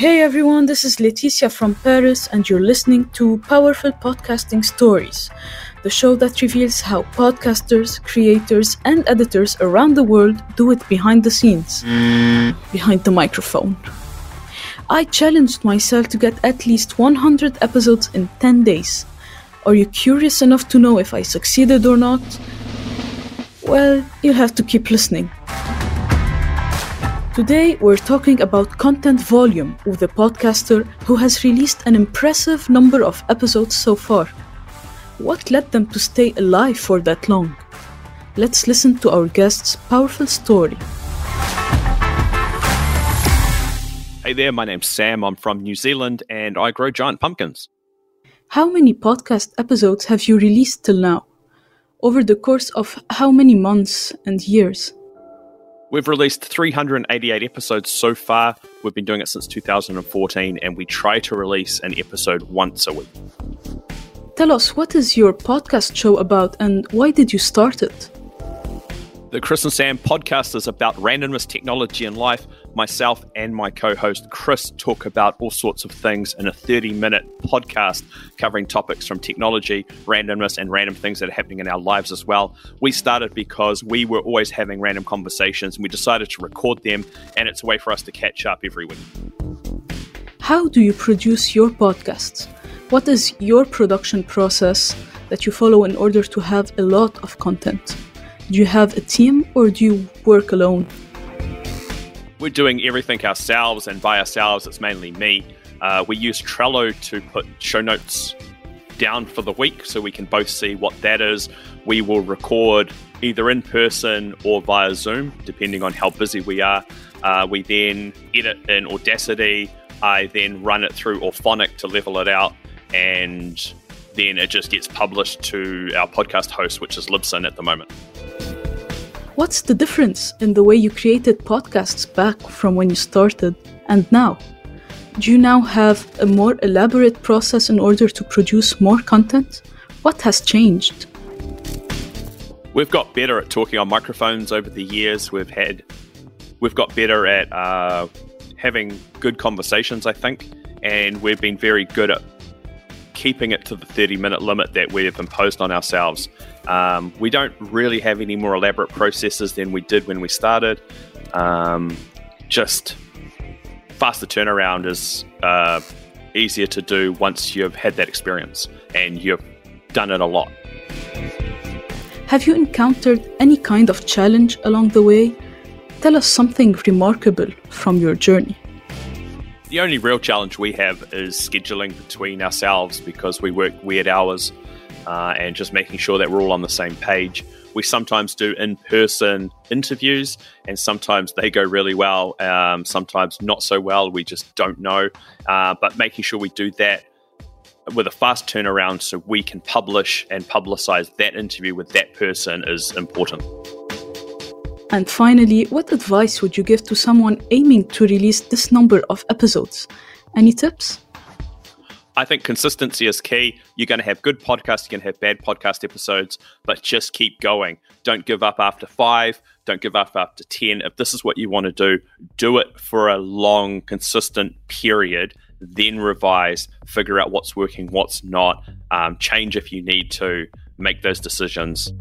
Hey everyone, this is Laetitia from Paris, and you're listening to Powerful Podcasting Stories, the show that reveals how podcasters, creators, and editors around the world do it behind the scenes, behind the microphone. I challenged myself to get at least 100 episodes in 10 days. Are you curious enough to know if I succeeded or not? Well, you'll have to keep listening. Today, we're talking about content volume with a podcaster who has released an impressive number of episodes so far. What led them to stay alive for that long? Let's listen to our guest's powerful story. Hey there, my name's Sam. I'm from New Zealand and I grow giant pumpkins. How many podcast episodes have you released till now? Over the course of how many months and years? We've released 388 episodes so far. We've been doing it since 2014 and we try to release an episode once a week. Tell us, what is your podcast show about and why did you start it? The Chris and Sam podcast is about randomness, technology, and life. Myself and my co host Chris talk about all sorts of things in a 30 minute podcast covering topics from technology, randomness, and random things that are happening in our lives as well. We started because we were always having random conversations and we decided to record them, and it's a way for us to catch up every week. How do you produce your podcasts? What is your production process that you follow in order to have a lot of content? Do you have a team or do you work alone? We're doing everything ourselves, and by ourselves, it's mainly me. Uh, we use Trello to put show notes down for the week so we can both see what that is. We will record either in person or via Zoom, depending on how busy we are. Uh, we then edit in Audacity. I then run it through Auphonic to level it out, and then it just gets published to our podcast host, which is Libsyn at the moment. What's the difference in the way you created podcasts back from when you started and now? Do you now have a more elaborate process in order to produce more content? What has changed? We've got better at talking on microphones over the years. We've had, we've got better at uh, having good conversations, I think, and we've been very good at keeping it to the 30 minute limit that we have imposed on ourselves. Um, we don't really have any more elaborate processes than we did when we started. Um, just faster turnaround is uh, easier to do once you've had that experience and you've done it a lot. Have you encountered any kind of challenge along the way? Tell us something remarkable from your journey. The only real challenge we have is scheduling between ourselves because we work weird hours uh, and just making sure that we're all on the same page. We sometimes do in person interviews, and sometimes they go really well, um, sometimes not so well. We just don't know. Uh, but making sure we do that with a fast turnaround so we can publish and publicize that interview with that person is important. And finally, what advice would you give to someone aiming to release this number of episodes? Any tips? I think consistency is key. You're going to have good podcasts, you're going to have bad podcast episodes, but just keep going. Don't give up after five. Don't give up after 10. If this is what you want to do, do it for a long, consistent period, then revise, figure out what's working, what's not, um, change if you need to, make those decisions.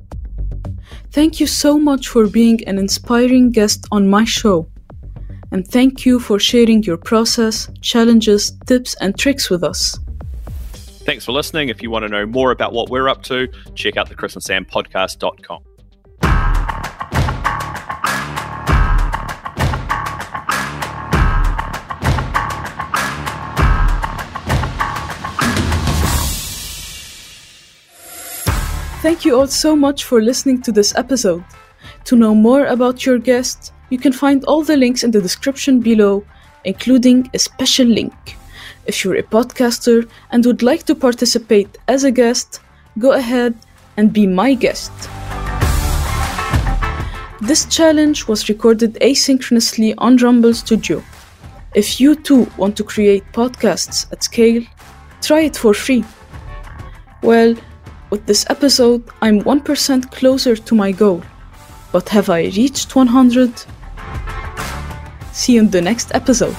Thank you so much for being an inspiring guest on my show. And thank you for sharing your process, challenges, tips, and tricks with us. Thanks for listening. If you want to know more about what we're up to, check out the Chris Thank you all so much for listening to this episode. To know more about your guest, you can find all the links in the description below, including a special link. If you're a podcaster and would like to participate as a guest, go ahead and be my guest. This challenge was recorded asynchronously on Rumble Studio. If you too want to create podcasts at scale, try it for free. Well, with this episode, I'm 1% closer to my goal. But have I reached 100? See you in the next episode.